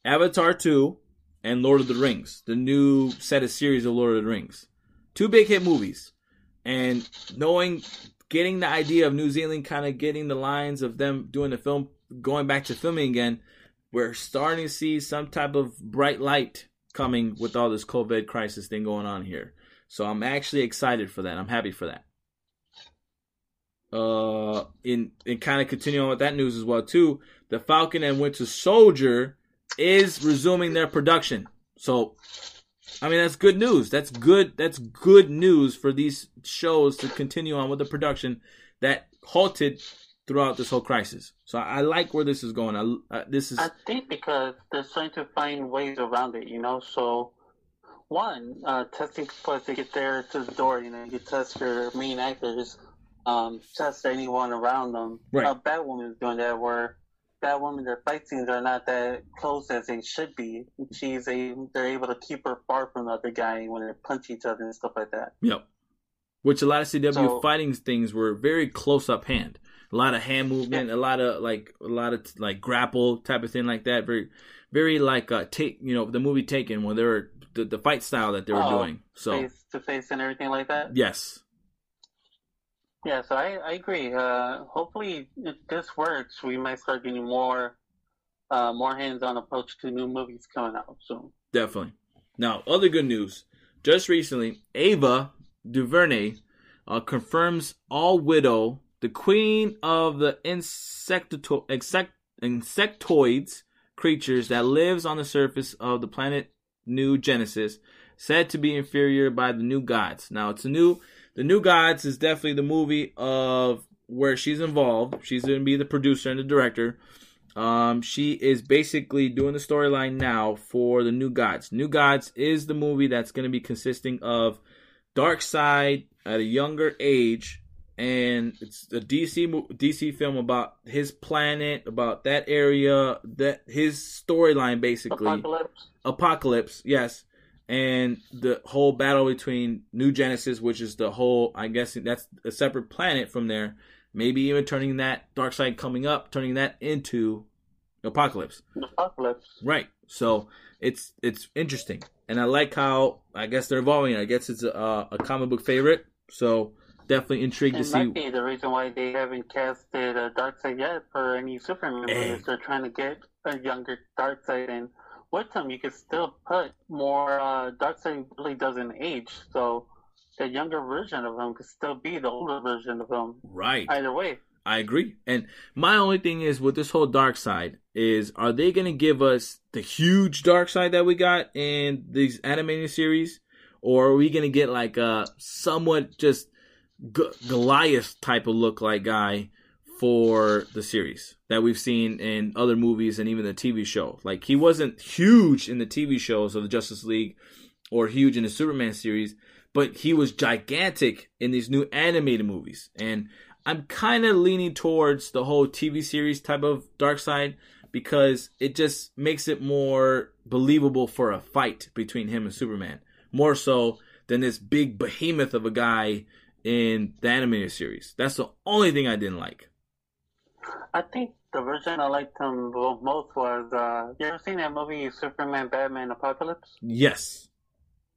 [SPEAKER 2] Avatar 2 and Lord of the Rings, the new set of series of Lord of the Rings. Two big hit movies. And knowing getting the idea of New Zealand kind of getting the lines of them doing the film, going back to filming again, we're starting to see some type of bright light coming with all this COVID crisis thing going on here. So I'm actually excited for that. I'm happy for that. Uh, in in kind of continuing with that news as well too, the Falcon and Winter Soldier is resuming their production. So I mean, that's good news. That's good. That's good news for these shows to continue on with the production that halted throughout this whole crisis. So I, I like where this is going. I, uh, this is.
[SPEAKER 1] I think because they're trying to find ways around it. You know, so one, uh, testing plus to get there to the door. You know, you test your main actors, um, test anyone around them.
[SPEAKER 2] Right.
[SPEAKER 1] Uh, Batwoman is doing that where Batwoman, their fight scenes are not that close as they should be. She's a, they're able to keep her far from the other guy when they punch each other and stuff like that.
[SPEAKER 2] Yep. Which a lot of CW
[SPEAKER 1] So-
[SPEAKER 2] fighting things were very close up hand. A lot of hand movement, a lot of like a lot of like grapple type of thing like that. Very, very like uh take you know the movie Taken where they were the, the fight style that they were
[SPEAKER 1] Oh,
[SPEAKER 2] doing. So
[SPEAKER 1] Face to face and everything like that.
[SPEAKER 2] yes,
[SPEAKER 1] Yeah, so I, I agree. Uh, hopefully, if this works, we might start getting more uh, more hands-on approach to new movies coming out soon.
[SPEAKER 2] definitely. Now other good news. Just recently, Ava DuVernay uh, confirms All Widow, the queen of the insecto- insect- insectoids creatures that lives on the surface of the planet New Genesis, said to be inferior by the New Gods. Now it's a new, the New Gods is definitely the movie of where she's involved. She's going to be the producer and the director. Um, she is basically doing the storyline now for the New Gods. New Gods is the movie that's going to be consisting of Darkseid at a younger age, and it's a DC DC film about his planet, about that area, that his storyline basically
[SPEAKER 1] Apokolips.
[SPEAKER 2] Apokolips yes and the whole battle between new genesis which is the whole i guess that's a separate planet from there maybe even turning that Darkseid coming up turning that into Apokolips
[SPEAKER 1] Apokolips.
[SPEAKER 2] right so it's it's interesting and i like how i guess they're evolving i guess it's a, a comic book favorite so definitely intrigued to
[SPEAKER 1] It
[SPEAKER 2] see
[SPEAKER 1] might be the reason why they haven't casted uh, Darkseid yet for any Superman
[SPEAKER 2] Hey.
[SPEAKER 1] movies. They're trying to get a younger Darkseid in. With them, you could still put more. Uh, Darkseid really doesn't age, so the younger version of him could still be the older version of him.
[SPEAKER 2] right
[SPEAKER 1] Either way,
[SPEAKER 2] I agree. And my only thing is with this whole Darkseid is are they going to give us the huge Darkseid that we got in these animated series or are we going to get like a somewhat just G- Goliath type of look like guy for the series that we've seen in other movies and even the TV show. Like he wasn't huge in the TV shows of the Justice League or huge in the Superman series, but he was gigantic in these new animated movies. And I'm kind of leaning towards the whole TV series type of Darkseid because it just makes it more believable for a fight between him and Superman, more so than this big behemoth of a guy in the animated series. That's the only thing I didn't like.
[SPEAKER 1] I think the version I liked him most was. Uh, you ever seen that movie Superman, Batman, Apocalypse?
[SPEAKER 2] Yes.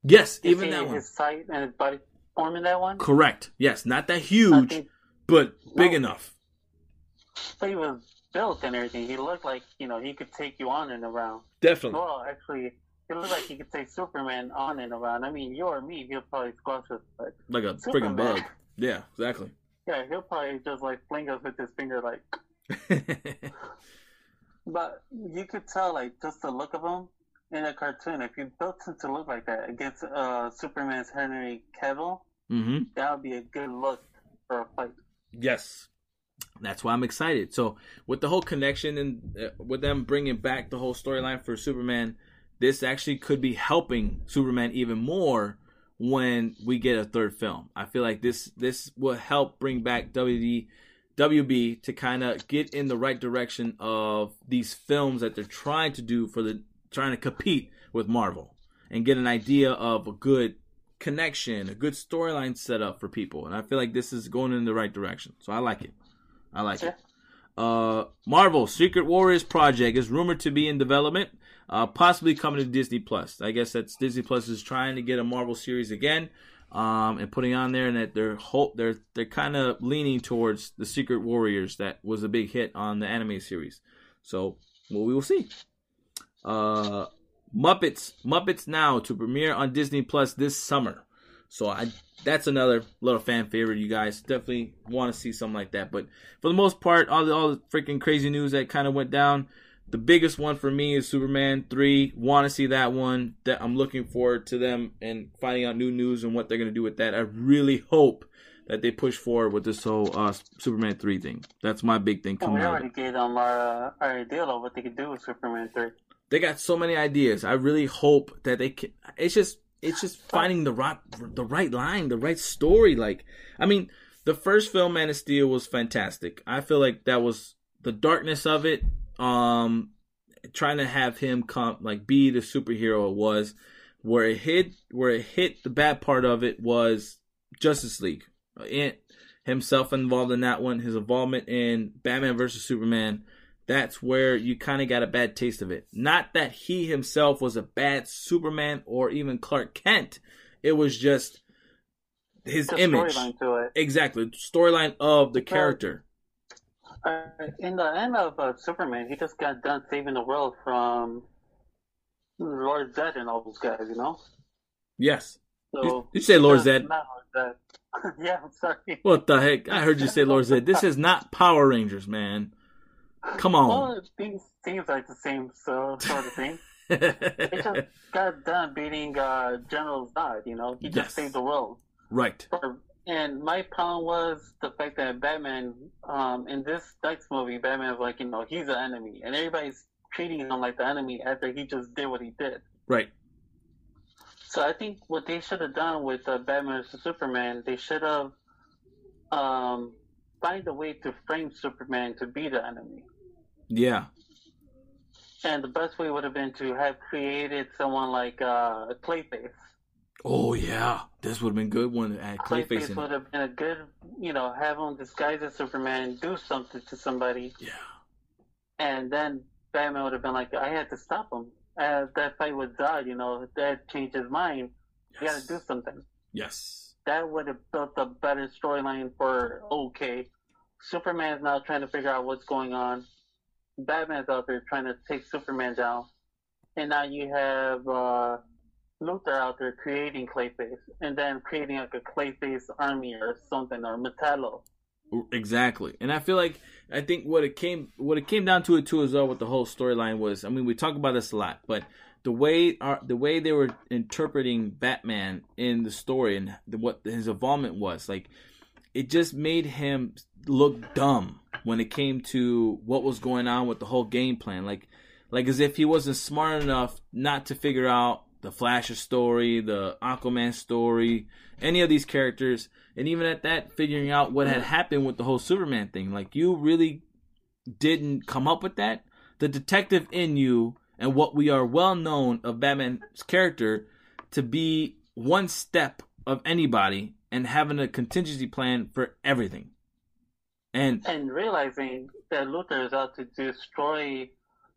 [SPEAKER 2] Yes, even that one.
[SPEAKER 1] His sight and his body form in that one.
[SPEAKER 2] Correct. Yes, not that huge,
[SPEAKER 1] think
[SPEAKER 2] but big
[SPEAKER 1] No.
[SPEAKER 2] enough.
[SPEAKER 1] so he was built and everything. He looked like you know he could take you on and around.
[SPEAKER 2] Definitely.
[SPEAKER 1] Well, actually, it looked like he could take Superman on and around. I mean, you or me, he'll probably squash us, but
[SPEAKER 2] Like a freaking bug. Yeah, exactly.
[SPEAKER 1] Yeah, he'll probably just like fling us with his finger, like. But you could tell, like, just the look of him in a cartoon. If you built him to look like that against uh, Superman's Henry Cavill,
[SPEAKER 2] hmm
[SPEAKER 1] that would be a good look for a fight.
[SPEAKER 2] Yes. That's why I'm excited. So, with the whole connection and uh, with them bringing back the whole storyline for Superman, this actually could be helping Superman even more when we get a third film. I feel like this this will help bring back WD WB to kind of get in the right direction of these films that they're trying to do for the trying to compete with Marvel and get an idea of a good connection, a good storyline set up for people. And I feel like this is going in the right direction. So I like it. I like it. Uh, Marvel Secret Warriors project is rumored to be in development, uh, possibly coming to Disney Plus. I guess that's Disney Plus is trying to get a Marvel series again, um, and putting on there, and that they're hope they're they're kind of leaning towards the Secret Warriors that was a big hit on the anime series. So, well, we will see. Uh, Muppets Muppets Now to premiere on Disney Plus this summer. So I that's another little fan favorite. You guys definitely want to see something like that. But for the most part, all the all the freaking crazy news that kind of went down. The biggest one for me is Superman three. Want to see that one? That I'm looking forward to them and finding out new news and what they're gonna do with that. I really hope that they push forward with this whole uh, Superman three thing. That's my big thing
[SPEAKER 1] Well,
[SPEAKER 2] coming
[SPEAKER 1] we
[SPEAKER 2] out.
[SPEAKER 1] already gave them our, our idea of what they could do with Superman 3.
[SPEAKER 2] they got so many ideas. I really hope that they can. It's just it's just finding the right the right line, the right story. Like, I mean, the first film, Man of Steel, was fantastic. I feel like that was the darkness of it. Um, trying to have him come like be the superhero it was. Where it hit, where it hit the bad part of it was Justice League. And himself involved in that one, his involvement in Batman versus Superman that's where you kind of got a bad taste of it. Not that he himself was a bad Superman or even Clark Kent. It was just his image.
[SPEAKER 1] storyline to it.
[SPEAKER 2] Exactly. Storyline of the character.
[SPEAKER 1] Uh, in the end of uh, Superman, he just got done saving the world from Lord Zed and all those guys, you know.
[SPEAKER 2] Yes.
[SPEAKER 1] So
[SPEAKER 2] You, you say Lord Zed.
[SPEAKER 1] Not Lord Zed. yeah, I'm sorry.
[SPEAKER 2] What the heck? I heard you say Lord Zed. This is not Power Rangers, man. Come on.
[SPEAKER 1] Well, it seems, seems like the same so, sort of thing. He just got done beating uh, General Zod, you know. He just
[SPEAKER 2] Yes.
[SPEAKER 1] saved the world.
[SPEAKER 2] right.
[SPEAKER 1] For- And my problem was the fact that Batman, um, in this next movie, Batman Batman's like, you know, he's the enemy, and everybody's treating him like the enemy after he just did what he did.
[SPEAKER 2] Right.
[SPEAKER 1] So I think what they should have done with uh, Batman vs Superman, they should have um, find a way to frame Superman to be the enemy.
[SPEAKER 2] Yeah.
[SPEAKER 1] And the best way would have been to have created someone like uh, Clayface.
[SPEAKER 2] Oh yeah. This would have been good one to add Clayface
[SPEAKER 1] Clayface would have been a good, you know, have him disguise as Superman, and do something to somebody,
[SPEAKER 2] Yeah.
[SPEAKER 1] and then Batman would have been like, I had to stop him. Uh, that fight with Zod, you know, that changed his mind. You got to do something.
[SPEAKER 2] Yes.
[SPEAKER 1] That would have built a better storyline for okay. Superman's now trying to figure out what's going on. Batman's out there trying to take Superman down, and now you have uh, Luthor out there creating Clayface, and then creating like a Clayface army or something or Metallo.
[SPEAKER 2] Exactly, and I feel like I think what it came what it came down to it too as well with the whole storyline was I mean we talk about this a lot, but the way our the way they were interpreting Batman in the story and the, what his involvement was like it just made him look dumb when it came to what was going on with the whole game plan like like as if he wasn't smart enough not to figure out the Flash's story, the Aquaman story, any of these characters, and even at that, figuring out what had happened with the whole Superman thing. Like you really didn't come up with that. The detective in you and what we are well known of Batman's character to be one step of anybody and having a contingency plan for everything. And
[SPEAKER 1] and realizing that Luthor is out to destroy,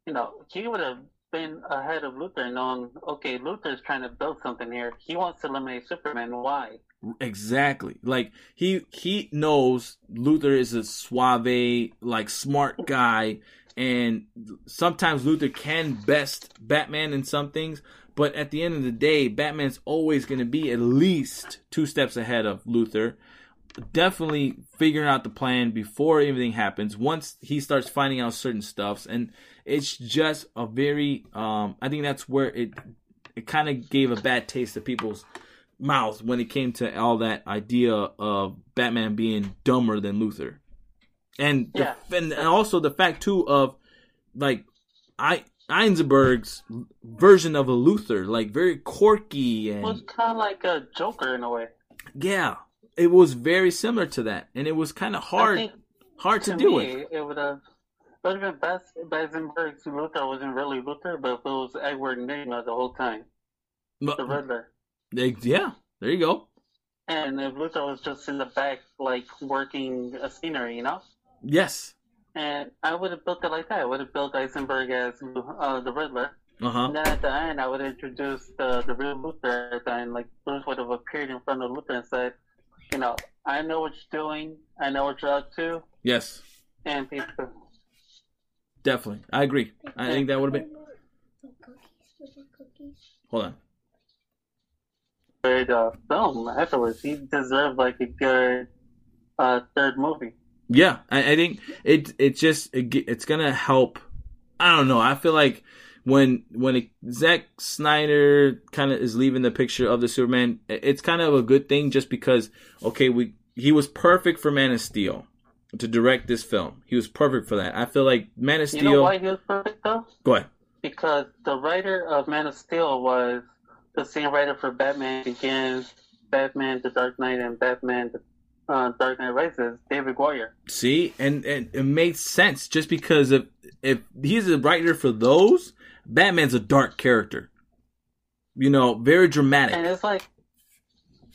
[SPEAKER 1] you know, he would have been ahead of Luthor, knowing, okay, Luthor's trying to build something here. He wants to eliminate Superman. Why?
[SPEAKER 2] Exactly. Like he he knows Luthor is a suave, like smart guy, and sometimes Luthor can best Batman in some things, but at the end of the day, Batman's always going to be at least two steps ahead of Luthor. Definitely figuring out the plan before everything happens. Once he starts finding out certain stuffs, and it's just a very. Um, I think that's where it it kind of gave a bad taste to people's mouths when it came to all that idea of Batman being dumber than Luthor, and the, and also the fact too of like I Eisenberg's version of a Luthor, like very quirky
[SPEAKER 1] It was
[SPEAKER 2] and
[SPEAKER 1] kind of like a Joker in a way.
[SPEAKER 2] yeah, it was very similar to that, and it was kind of hard hard to,
[SPEAKER 1] to me,
[SPEAKER 2] with.
[SPEAKER 1] it would. Would have best if Eisenberg's Luthor wasn't really Luthor, but if it was Edward Nygma the whole time,
[SPEAKER 2] But-
[SPEAKER 1] the Riddler.
[SPEAKER 2] yeah, there you go.
[SPEAKER 1] And if Luthor was just in the back, like working a scenery, you know?
[SPEAKER 2] Yes.
[SPEAKER 1] And I would have built it like that. I would have built Eisenberg as uh, the Riddler.
[SPEAKER 2] Uh huh.
[SPEAKER 1] And then at the end, I would introduce the, the real Luthor at the end. Like, Bruce would have appeared in front of Luthor and said, you know, I know what you're doing. I know what you're up to.
[SPEAKER 2] Yes,
[SPEAKER 1] And people,
[SPEAKER 2] definitely. I agree. I think that would have been. Hold on.
[SPEAKER 1] good uh, film afterwards. He deserved, like, a good uh, third movie.
[SPEAKER 2] Yeah, I, I think it it just it, it's gonna help. I don't know. I feel like when when it, Zack Snyder kind of is leaving the picture of the Superman, it's kind of a good thing just because okay, we he was perfect for Man of Steel to direct this film. He was perfect for that. I feel like Man of Steel.
[SPEAKER 1] You know why he was perfect, though?
[SPEAKER 2] Go ahead.
[SPEAKER 1] Because the writer of Man of Steel was the same writer for Batman Begins, Batman: The Dark Knight, and Batman: uh, Dark Knight Rises, David Goyer.
[SPEAKER 2] See, and, and it makes sense just because if if he's a writer for those, Batman's a dark character. You know, very dramatic.
[SPEAKER 1] And it's like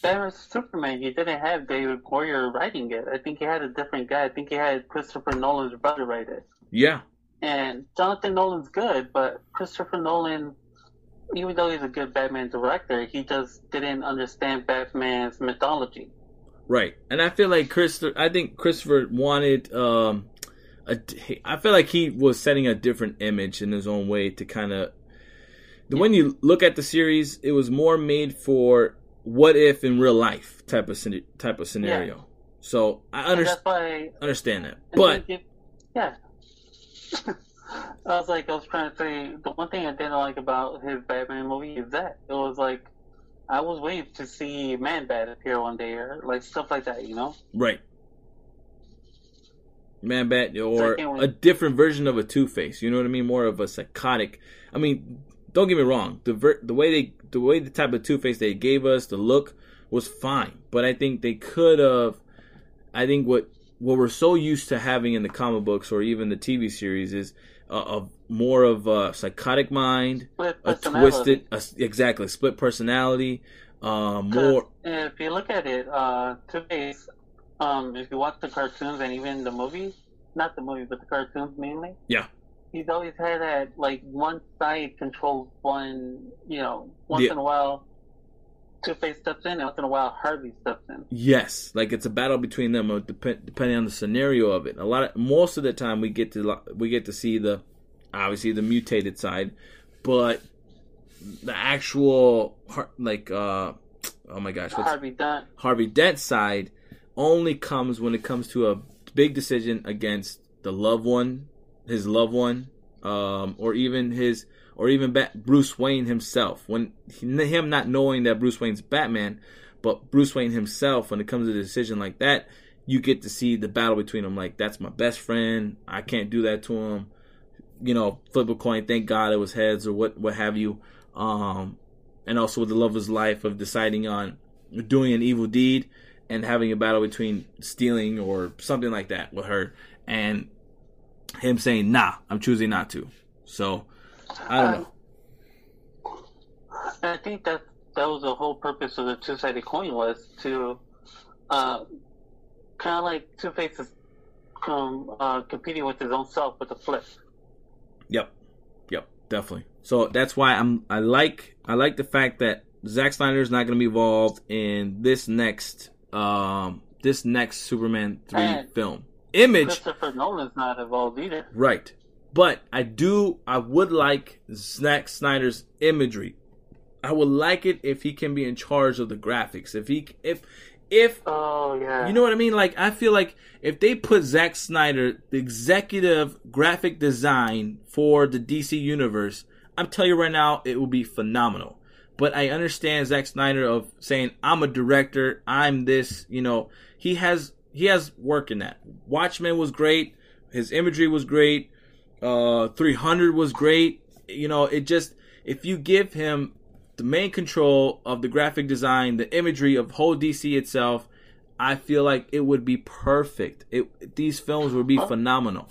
[SPEAKER 1] Batman Superman, he didn't have David Goyer writing it. I think he had a different guy. I think he had Christopher Nolan's brother write it.
[SPEAKER 2] Yeah.
[SPEAKER 1] And Jonathan Nolan's good, but Christopher Nolan, even though he's a good Batman director, he just didn't understand Batman's mythology.
[SPEAKER 2] Right. And I feel like Chris, I think Christopher wanted, um, a, I feel like he was setting a different image in his own way to kind of. The when you look at the series, it was more made for what if in real life type of type of scenario. Yeah. So I understand. understand that, but
[SPEAKER 1] it, yeah, I was like, I was trying to say the one thing I didn't like about his Batman movie is that it was like I was waiting to see Man Bat appear one day or like stuff like that, you know?
[SPEAKER 2] Right. Man Bat or a different version of a Two Face. You know what I mean? More of a psychotic. I mean, don't get me wrong. The ver- the way they the way the type of Two Face they gave us, the look was fine, but I think they could have. I think what what we're so used to having in the comic books or even the TV series is a, a more of a psychotic mind, a twisted, a, exactly split personality. Uh, more.
[SPEAKER 1] If you look at it, uh, Two Face, um, if you watch the cartoons and even the movies, not the movie, but the cartoons mainly.
[SPEAKER 2] Yeah
[SPEAKER 1] he's always had that like one side controls one. You know, once yeah. in a while, Two Face steps in, and once in a while Harvey steps in.
[SPEAKER 2] Yes, like it's a battle between them, uh, dep- depending on the scenario of it. A lot of most of the time we get to we get to see the obviously the mutated side, but the actual like uh oh my gosh,
[SPEAKER 1] Harvey Dent
[SPEAKER 2] Harvey Dent side only comes when it comes to a big decision against the loved one his loved one, um, or even his, or even Bruce Wayne himself. When he, him not knowing that Bruce Wayne's Batman, but Bruce Wayne himself, when it comes to a decision like that, you get to see the battle between them. Like that's my best friend. I can't do that to him. You know, flip a coin. Thank God it was heads or what, what have you. Um, and also with the love of his life of deciding on doing an evil deed and having a battle between stealing or something like that with her. And him saying, "Nah, I'm choosing not to." So I don't know.
[SPEAKER 1] I think that that was the whole purpose of the two-sided coin was to uh, kind of like Two Faces um, uh, competing with his own self with the flip.
[SPEAKER 2] Yep, yep, definitely. So that's why I'm I like I like the fact that Zack Snyder is not going to be involved in this next um this next Superman three and, film image.
[SPEAKER 1] Christopher Nolan's not involved either.
[SPEAKER 2] Right. But I do, I would like Zack Snyder's imagery. I would like it if he can be in charge of the graphics. If he, if, if,
[SPEAKER 1] oh yeah,
[SPEAKER 2] you know what I mean. Like I feel like if they put Zack Snyder, the executive graphic design for the DC universe, I'm telling you right now, it will be phenomenal. But I understand Zack Snyder of saying I'm a director, I'm this. You know, he has he has work in that. Watchmen was great. His imagery was great. Uh, 300 was great. You know, it just if you give him the main control of the graphic design, the imagery of whole DC itself, I feel like it would be perfect. It these films would be oh. phenomenal.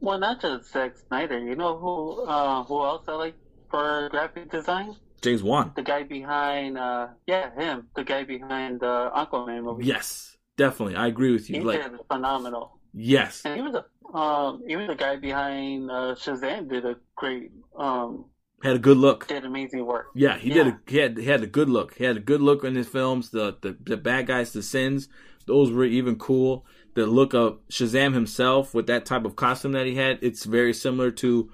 [SPEAKER 1] Well, not just Zack Snyder. You know who uh, who else I like for graphic design?
[SPEAKER 2] James Wan.
[SPEAKER 1] The guy behind, uh, yeah, him. The guy behind uh, Aquaman movie.
[SPEAKER 2] Yes, Definitely, I agree with you. Like,
[SPEAKER 1] phenomenal.
[SPEAKER 2] Yes,
[SPEAKER 1] and he was a um, even the guy behind uh, Shazam did a great um,
[SPEAKER 2] had a good look.
[SPEAKER 1] Did amazing work.
[SPEAKER 2] Yeah, he yeah. did. A, he had he had a good look. He had a good look in his films. The, the the bad guys, the sins, those were even cool. The look of Shazam himself with that type of costume that he had, it's very similar to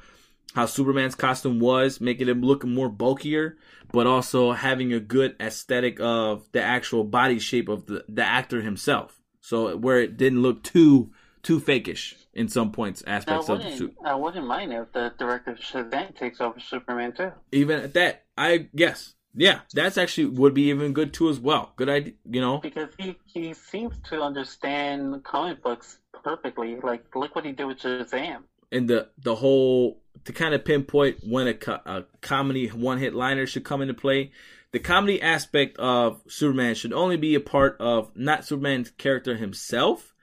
[SPEAKER 2] how Superman's costume was, making him look more bulkier but also having a good aesthetic of the actual body shape of the, the actor himself. So where it didn't look too too fakish in some points aspects of the suit.
[SPEAKER 1] I wouldn't mind if the director of Shazam takes over Superman too.
[SPEAKER 2] Even at that, I yes, yeah, that's actually would be even good too as well. Good idea, you know.
[SPEAKER 1] Because he he seems to understand comic books perfectly. Like look what he did with Shazam.
[SPEAKER 2] And the the whole to kind of pinpoint when a, co- a comedy one hit liner should come into play, the comedy aspect of Superman should only be a part of not Superman's character himself,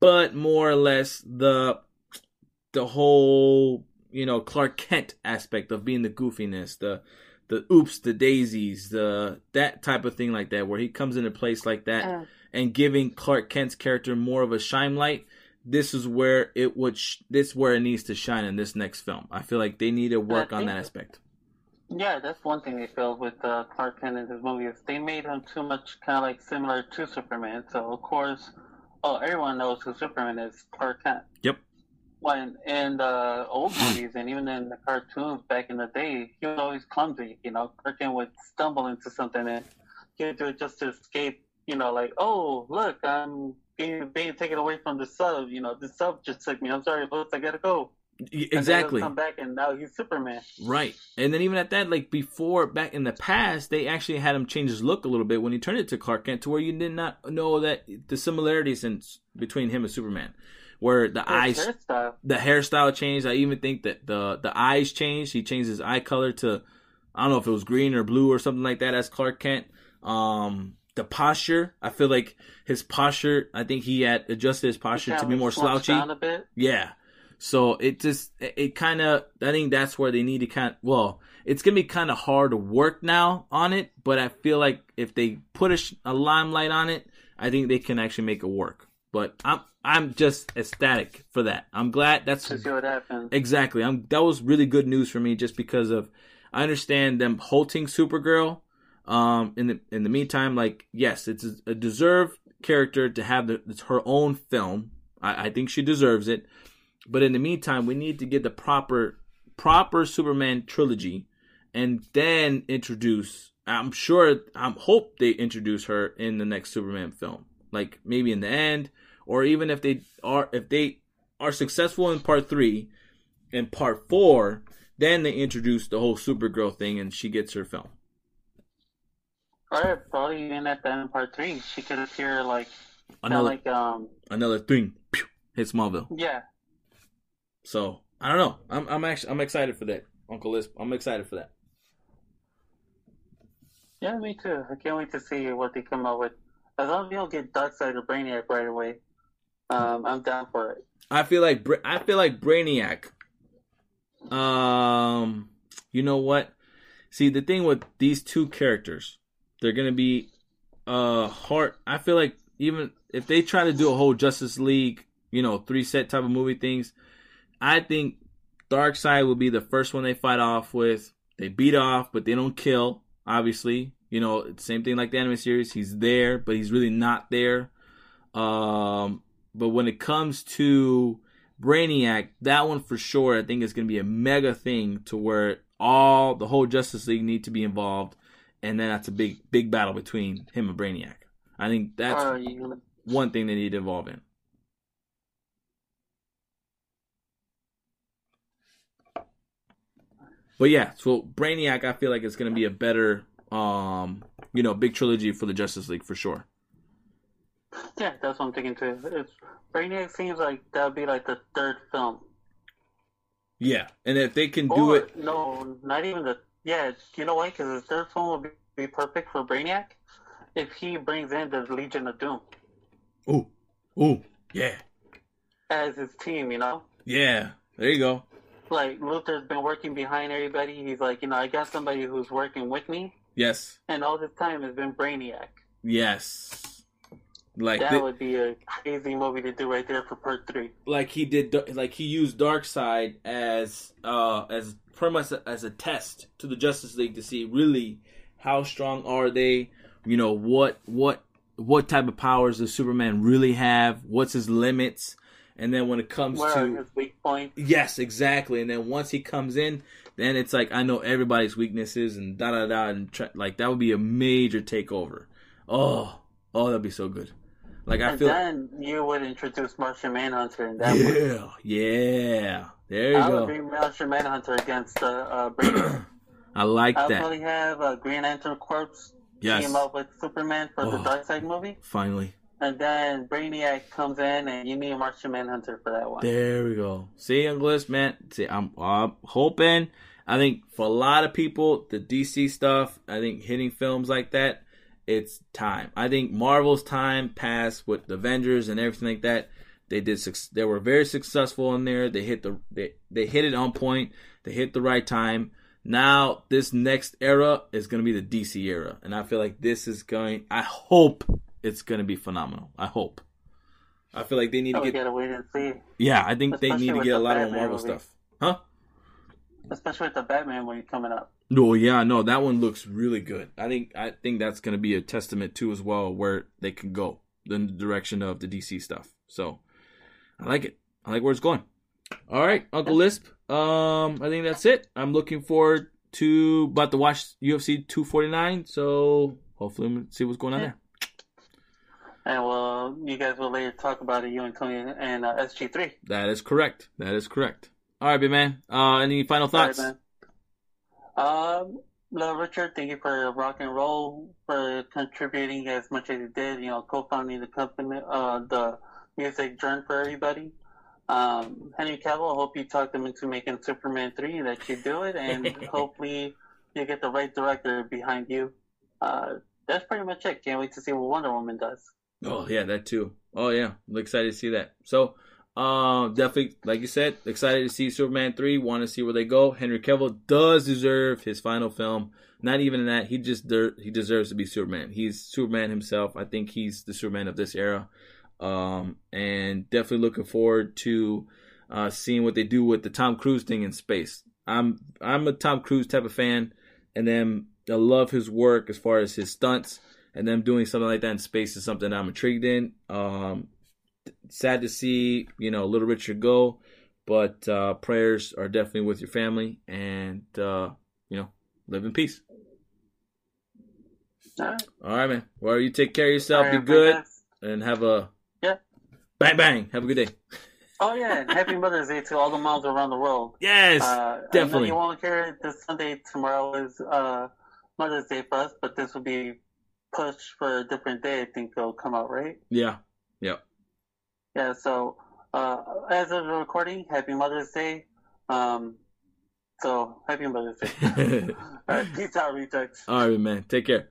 [SPEAKER 2] but more or less the the whole you know Clark Kent aspect of being the goofiness, the the oops, the daisies, the that type of thing like that, where he comes into place like that
[SPEAKER 1] Uh,
[SPEAKER 2] and giving Clark Kent's character more of a shine This is where it would. Sh- this is where it needs to shine in this next film. I feel like they need to work on that aspect.
[SPEAKER 1] Yeah, that's one thing they failed with uh, Clark Kent in his movie is they made him too much kind of like similar to Superman. So of course, oh, everyone knows who Superman is, Clark Kent.
[SPEAKER 2] Yep.
[SPEAKER 1] When in the old movies and even in the cartoons back in the day, he was always clumsy. You know, Clark Kent would stumble into something and he would do it just to escape. You know, like, oh, look, I'm being, being taken away from the sub. You know, the sub just took me. I'm sorry, boss, I gotta go.
[SPEAKER 2] Y-
[SPEAKER 1] And then
[SPEAKER 2] Exactly.
[SPEAKER 1] Come back and now he's Superman.
[SPEAKER 2] Right. And then even at that, like before, back in the past, they actually had him change his look a little bit when he turned it to Clark Kent, to where you did not know that the similarities in between him and Superman, where the eyes,
[SPEAKER 1] hairstyle.
[SPEAKER 2] the hairstyle changed. I even think that the the eyes changed. He changed his eye color to, I don't know if it was green or blue or something like that as Clark Kent. Um, the posture, I feel like his posture. I think he had adjusted his posture to be more slouchy.
[SPEAKER 1] down a bit.
[SPEAKER 2] Yeah. So it just it, it kind of I think that's where they need to kind well it's gonna be kind of hard to work now on it, but I feel like if they put a, a limelight on it, I think they can actually make it work. But I'm I'm just ecstatic for that. I'm glad that's
[SPEAKER 1] to see what happens.
[SPEAKER 2] exactly. I'm that was really good news for me just because of I understand them halting Supergirl. Um, in the in the meantime, like yes, it's a, deserved character to have the, it's her own film. I, I think she deserves it. But in the meantime, we need to get the proper proper Superman trilogy, and then introduce. I'm sure. I'm hope they introduce her in the next Superman film, like maybe in the end, or even if they are if they are successful in part three, in part four, then they introduce the whole Supergirl thing, and she gets her film.
[SPEAKER 1] Or probably even at the end of part three, she could appear like
[SPEAKER 2] Another
[SPEAKER 1] like um
[SPEAKER 2] another thing pew, hit Smallville.
[SPEAKER 1] yeah.
[SPEAKER 2] So I don't know. I'm I'm actually I'm excited for that, Uncle Lisp. I'm excited for that.
[SPEAKER 1] Yeah, me too. I can't wait to see what they come up with. As long as you don't get Darkseid or Brainiac right away, um, I'm down for it.
[SPEAKER 2] I feel like Bra- I feel like Brainiac. Um, you know what? See, the thing with these two characters, they're gonna be uh hard. I feel like even if they try to do a whole Justice League, you know, three set type of movie things, I think Darkseid will be the first one they fight off with. They beat off, but they don't kill. Obviously, you know, same thing like the anime series. He's there, but he's really not there. Um, but when it comes to Brainiac, that one for sure, I think is going to be a mega thing to where all the whole Justice League need to be involved, and then that's a big big battle between him and Brainiac. I think that's
[SPEAKER 1] Or you,
[SPEAKER 2] one thing they need to involve in. But yeah, so Brainiac, I feel like it's going to be a better, um, you know, big trilogy for the Justice League for sure.
[SPEAKER 1] yeah, that's what I'm thinking too. It's, Brainiac seems like that would be like the third film.
[SPEAKER 2] Yeah, and if they can do it,
[SPEAKER 1] No, not even the. Yeah, you know why? Because the third film would be, be perfect for Brainiac if he brings in the Legion of Doom
[SPEAKER 2] ooh, ooh, yeah,
[SPEAKER 1] as his team. You know,
[SPEAKER 2] yeah, there you go.
[SPEAKER 1] like Luthor's been working behind everybody. He's like, you know, I got somebody who's working with me,
[SPEAKER 2] Yes,
[SPEAKER 1] and all this time has been Brainiac.
[SPEAKER 2] yes, like
[SPEAKER 1] that would be a crazy movie to do right there for part three.
[SPEAKER 2] like he did like he used Darkseid as uh as pretty much as a test to the Justice League to see really how strong are they you know what what what type of powers does Superman really have? What's his limits? And then when it comes
[SPEAKER 1] Where are
[SPEAKER 2] to
[SPEAKER 1] his weak points?
[SPEAKER 2] yes exactly. And then once he comes in then it's like I know everybody's weaknesses and da da da and try, like that would be a major takeover. Oh oh that'd be so good like I
[SPEAKER 1] and
[SPEAKER 2] feel
[SPEAKER 1] then you would introduce Martian Manhunter in that one.
[SPEAKER 2] yeah, yeah. There you
[SPEAKER 1] I
[SPEAKER 2] go.
[SPEAKER 1] I would bring Martian Manhunter against uh, uh, Brainiac.
[SPEAKER 2] I like that.
[SPEAKER 1] I'll
[SPEAKER 2] that.
[SPEAKER 1] probably have uh, Green Lantern Corpse
[SPEAKER 2] Yes.
[SPEAKER 1] team up with Superman for the
[SPEAKER 2] Oh.
[SPEAKER 1] Darkseid movie,
[SPEAKER 2] Finally.
[SPEAKER 1] and then Brainiac comes in, and you need a Martian Manhunter for that one.
[SPEAKER 2] There we go. See, Uncle man. See, I'm, I'm hoping. I think for a lot of people, the DC stuff, I think hitting films like that, it's time. I think Marvel's time passed with the Avengers and everything like that. They did. They were very successful in there. They hit the. They they hit it on point. They hit the right time. Now this next era is going to be the DC era, and I feel like this is going. I hope it's going to be phenomenal. I hope. I feel like they need
[SPEAKER 1] oh,
[SPEAKER 2] to get.
[SPEAKER 1] Gotta wait and see.
[SPEAKER 2] Yeah, I think
[SPEAKER 1] Especially
[SPEAKER 2] they need to get a lot
[SPEAKER 1] Batman
[SPEAKER 2] of Marvel
[SPEAKER 1] movie.
[SPEAKER 2] stuff. Huh?
[SPEAKER 1] Especially with the Batman movie coming up.
[SPEAKER 2] No, yeah, no, that one looks really good. I think I think that's going to be a testament too as well where they can go in the direction of the DC stuff. So I like it. I like where it's going. All right, Uncle Lisp. Um, I think that's it. I'm looking forward to about to watch UFC 249. So hopefully, we'll see what's going on there.
[SPEAKER 1] And well, you guys will later talk about it, you and Tony and uh, SG3.
[SPEAKER 2] That is correct. That is correct. All right, big man. Uh, any final thoughts?
[SPEAKER 1] All right, man. Um, no, Richard, thank you for rock and roll for contributing as much as you did. You know, co-founding the company, uh, the music journey for everybody. Um, Henry Cavill, I hope you talked them into making Superman three. That you do it, and hopefully you get the right director behind you. Uh, that's pretty much it. Can't wait to see what Wonder Woman does.
[SPEAKER 2] Oh yeah, that too. Oh yeah, I'm excited to see that. So, uh, definitely, like you said, excited to see Superman three. Want to see where they go. Henry Cavill does deserve his final film. Not even in that, he just he deserves to be Superman. He's Superman himself. I think he's the Superman of this era. Um, and definitely looking forward to uh, seeing what they do with the Tom Cruise thing in space. I'm I'm a Tom Cruise type of fan, and then I love his work as far as his stunts and them doing something like that in space is something I'm intrigued in. Um, sad to see, you know, Little Richard go, but uh, prayers are definitely with your family, and uh, you know, live in peace.
[SPEAKER 1] All right.
[SPEAKER 2] All right, man. Well, you take care of yourself.
[SPEAKER 1] All
[SPEAKER 2] Be good, and have a
[SPEAKER 1] Yeah.
[SPEAKER 2] bang bang. Have a good day.
[SPEAKER 1] Oh yeah, and happy Mother's Day to all the moms around the world.
[SPEAKER 2] Yes,
[SPEAKER 1] Uh,
[SPEAKER 2] definitely.
[SPEAKER 1] you won't hear it this Sunday. Tomorrow is uh, Mother's Day for us, but this will be pushed for a different day. I think it'll come out, right? Yeah.
[SPEAKER 2] Yeah.
[SPEAKER 1] Yeah. So uh, as of the recording, Happy Mother's Day. Um, so happy Mother's Day. all right, peace out, rejects.
[SPEAKER 2] All right, man. Take care.